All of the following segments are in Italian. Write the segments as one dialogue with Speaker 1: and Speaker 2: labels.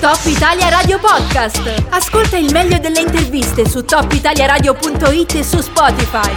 Speaker 1: Top Italia Radio Podcast. Ascolta il meglio delle interviste su topitaliaradio.it e su Spotify.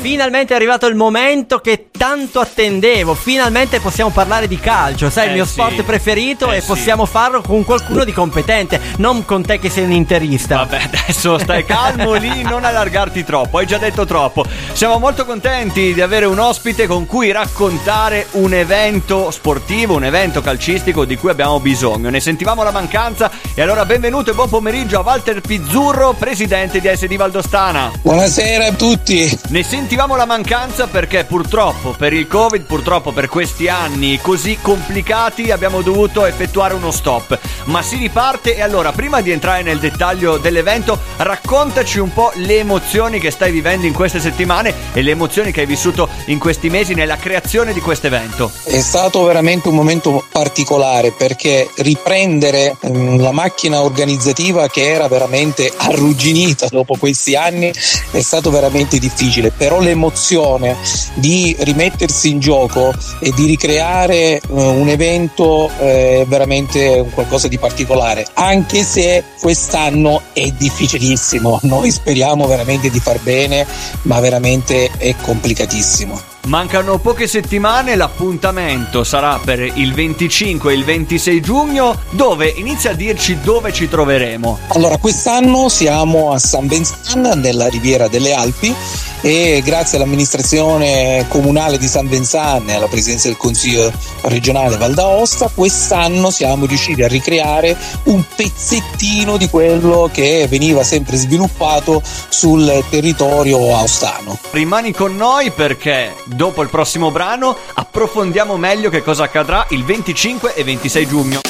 Speaker 2: Finalmente è arrivato il momento che tanto attendevo. Finalmente possiamo parlare di calcio. Sai,
Speaker 3: Eh
Speaker 2: il mio
Speaker 3: sì.
Speaker 2: sport preferito
Speaker 3: Eh
Speaker 2: e
Speaker 3: sì.
Speaker 2: possiamo farlo con qualcuno di competente, non con te che sei un interista.
Speaker 3: Vabbè, adesso stai calmo lì, non allargarti troppo, hai già detto troppo. Siamo molto contenti di avere un ospite con cui raccontare un evento sportivo, un evento calcistico di cui abbiamo bisogno. Ne sentivamo la mancanza e allora benvenuto e buon pomeriggio a Walter Pizzurro, presidente di SD Valdostana.
Speaker 4: Buonasera a tutti.
Speaker 3: Ne sentivamo la mancanza perché purtroppo per il Covid, purtroppo per questi anni così complicati abbiamo dovuto effettuare uno stop. Ma si riparte e allora prima di entrare nel dettaglio dell'evento raccontaci un po' le emozioni che stai vivendo in queste settimane e le emozioni che hai vissuto in questi mesi nella creazione di questo evento.
Speaker 4: È stato veramente un momento particolare perché riprendere ehm, la macchina organizzativa che era veramente arrugginita dopo questi anni è stato veramente difficile, però l'emozione di rimettersi in gioco e di ricreare eh, un evento è veramente qualcosa di particolare, anche se quest'anno è difficilissimo. Noi speriamo veramente di far bene, ma veramente è complicatissimo.
Speaker 3: Mancano poche settimane, l'appuntamento sarà per il 25 e il 26 giugno, dove inizia a dirci dove ci troveremo.
Speaker 4: Allora, quest'anno siamo a San Vincent, nella riviera delle Alpi, e grazie all'amministrazione comunale di San Vincent e alla presidenza del Consiglio regionale Val d'Aosta, quest'anno siamo riusciti a ricreare un pezzettino di quello che veniva sempre sviluppato sul territorio aostano.
Speaker 3: Rimani con noi perché dopo il prossimo brano approfondiamo meglio che cosa accadrà il 25 e 26 giugno.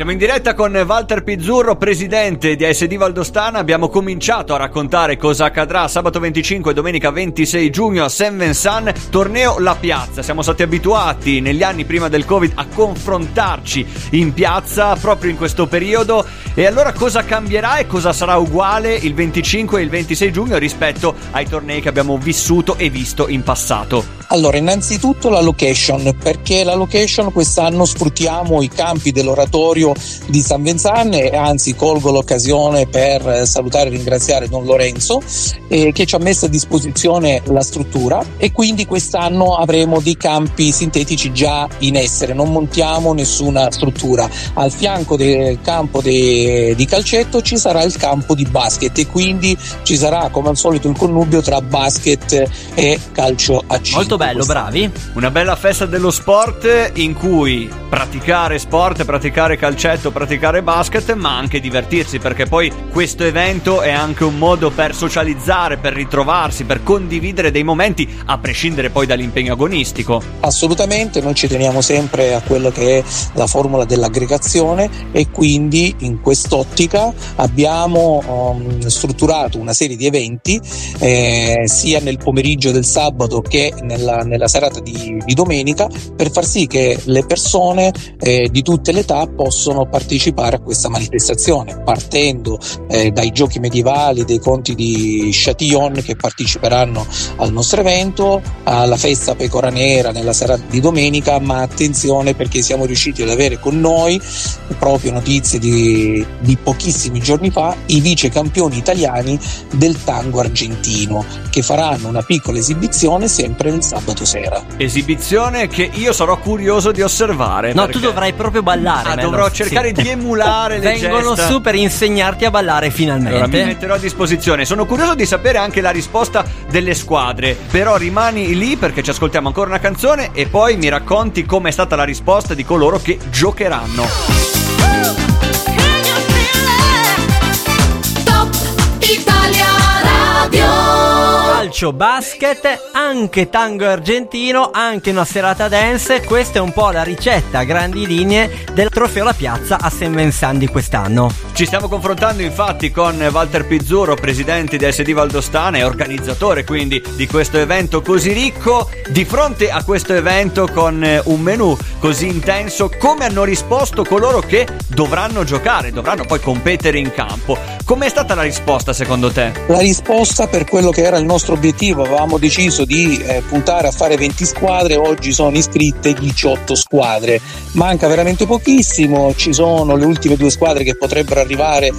Speaker 3: Siamo in diretta con Walter Pizzurro, presidente di ASD Valdostana. Abbiamo cominciato a raccontare cosa accadrà sabato 25 e domenica 26 giugno a Saint Vincent, torneo La Piazza. Siamo stati abituati negli anni prima del Covid a confrontarci in piazza proprio in questo periodo. E allora cosa cambierà e cosa sarà uguale il 25 e il 26 giugno rispetto ai tornei che abbiamo vissuto e visto in passato?
Speaker 4: Allora, innanzitutto la location, perché la location quest'anno sfruttiamo i campi dell'oratorio di San Vincent e anzi colgo l'occasione per salutare e ringraziare Don Lorenzo eh, che ci ha messo a disposizione la struttura e quindi quest'anno avremo dei campi sintetici già in essere, non montiamo nessuna struttura. Al fianco del campo de- di calcetto ci sarà il campo di basket e quindi ci sarà come al solito il connubio tra basket e calcio a 5.
Speaker 2: Molto bello, bravi.
Speaker 3: Una bella festa dello sport in cui praticare sport, praticare calcetto, praticare basket, ma anche divertirsi, perché poi questo evento è anche un modo per socializzare, per ritrovarsi, per condividere dei momenti, a prescindere poi dall'impegno agonistico.
Speaker 4: Assolutamente, noi ci teniamo sempre a quello che è la formula dell'aggregazione e quindi in quest'ottica abbiamo um, strutturato una serie di eventi eh, sia nel pomeriggio del sabato che nella, nella serata di, di domenica per far sì che le persone eh, di tutte le età possono partecipare a questa manifestazione partendo eh, dai giochi medievali, dei conti di Chatillon che parteciperanno al nostro evento, alla festa pecora nera nella serata di domenica, ma attenzione perché siamo riusciti ad avere con noi proprio notizie di, di pochissimi giorni fa i vice campioni italiani del tango argentino che faranno una piccola esibizione sempre il sabato sera.
Speaker 3: Esibizione che io sarò curioso di osservare.
Speaker 2: No,
Speaker 3: perché-
Speaker 2: tu dovrai proprio ballare.
Speaker 3: Ah,
Speaker 2: Mello.
Speaker 3: dovrò cercare
Speaker 2: Sì.
Speaker 3: di emulare le
Speaker 2: Vengono
Speaker 3: gesta.
Speaker 2: su per insegnarti a ballare finalmente.
Speaker 3: Allora mi metterò a disposizione. Sono curioso di sapere anche la risposta delle squadre. Però rimani lì perché ci ascoltiamo ancora una canzone e poi mi racconti com'è stata la risposta di coloro che giocheranno.
Speaker 2: Calcio, basket, anche tango argentino, anche una serata dance. Questa è un po' la ricetta a grandi linee del trofeo La Piazza a Saint Vincent di quest'anno.
Speaker 3: Ci stiamo confrontando infatti con Walter Pizzuro, presidente di SD Valdostana e organizzatore quindi di questo evento così ricco. Di fronte a questo evento con eh, un menù così intenso, come hanno risposto coloro che dovranno giocare, dovranno poi competere in campo? Com'è stata la risposta secondo te?
Speaker 4: La risposta per quello che era il nostro obiettivo avevamo deciso di eh, puntare a fare 20 squadre, oggi sono iscritte 18 squadre. Manca veramente pochissimo, ci sono le ultime due squadre che potrebbero arrivare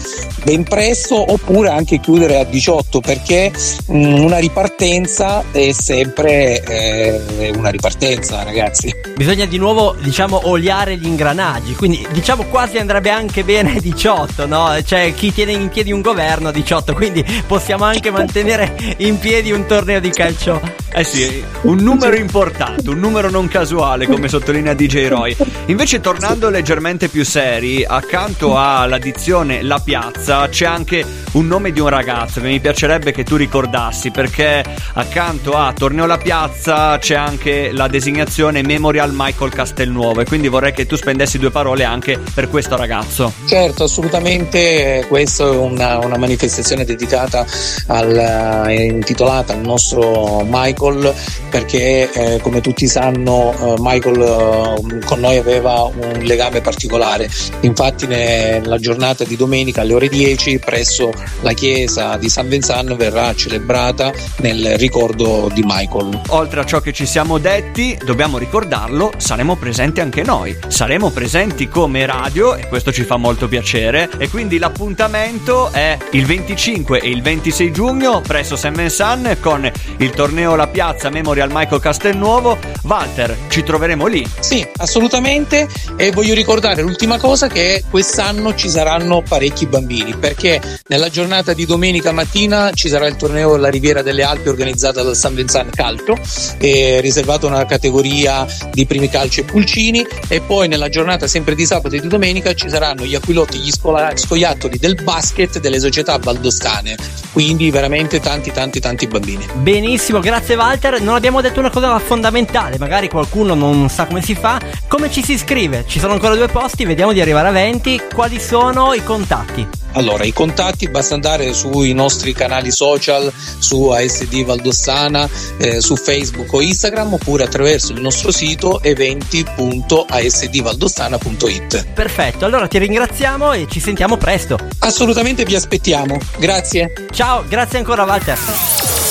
Speaker 4: ben presto oppure anche chiudere a 18 perché mh, mm, una ripartenza è sempre eh, una ripartenza ragazzi.
Speaker 2: Bisogna di nuovo diciamo oliare gli ingranaggi, quindi diciamo quasi andrebbe anche bene 18, no? Cioè chi tiene in piedi un governo 18, quindi possiamo anche mantenere in piedi un torneo di calcio.
Speaker 3: Eh sì, un numero importante, un numero non casuale, come sottolinea DJ Roy. Invece, tornando leggermente più seri, accanto alla dizione La Piazza c'è anche un nome di un ragazzo che mi piacerebbe che tu ricordassi, perché accanto a Torneo La Piazza c'è anche la designazione Memorial Michael Castelnuovo. E quindi vorrei che tu spendessi due parole anche per questo ragazzo.
Speaker 4: Certo, assolutamente. Questa è una, una manifestazione dedicata al, eh, intitolata al nostro Michael Michael perché eh, come tutti sanno eh, Michael eh, con noi aveva un legame particolare. Infatti nella giornata di domenica alle ore 10 presso la chiesa di San Vincent verrà celebrata nel ricordo di Michael.
Speaker 3: Oltre a ciò che ci siamo detti dobbiamo ricordarlo saremo presenti anche noi. Saremo presenti come radio e questo ci fa molto piacere. E quindi l'appuntamento è il 25 e il 26 giugno presso San Vincent con il torneo La piazza Memorial Michael Castelnuovo. Walter, ci troveremo lì?
Speaker 4: Sì, assolutamente. E voglio ricordare l'ultima cosa che quest'anno ci saranno parecchi bambini perché nella giornata di domenica mattina ci sarà il torneo La Riviera delle Alpi organizzato dal San Vincent Calcio, riservato a una categoria di primi calci e pulcini e poi nella giornata sempre di sabato e di domenica ci saranno gli aquilotti, gli scola- scoiattoli del basket delle società valdostane. Quindi veramente tanti tanti tanti bambini.
Speaker 2: Benissimo, grazie Walter, non abbiamo detto una cosa fondamentale, magari qualcuno non sa come si fa, come ci si iscrive? Ci sono ancora due posti, vediamo di arrivare a 20, quali sono i contatti?
Speaker 4: Allora, i contatti basta andare sui nostri canali social, su ASD Valdossana, eh, su Facebook o Instagram oppure attraverso il nostro sito eventi.asdvaldossana.it.
Speaker 2: Perfetto, allora ti ringraziamo e ci sentiamo presto.
Speaker 4: Assolutamente vi aspettiamo, grazie.
Speaker 2: Ciao, grazie ancora Walter.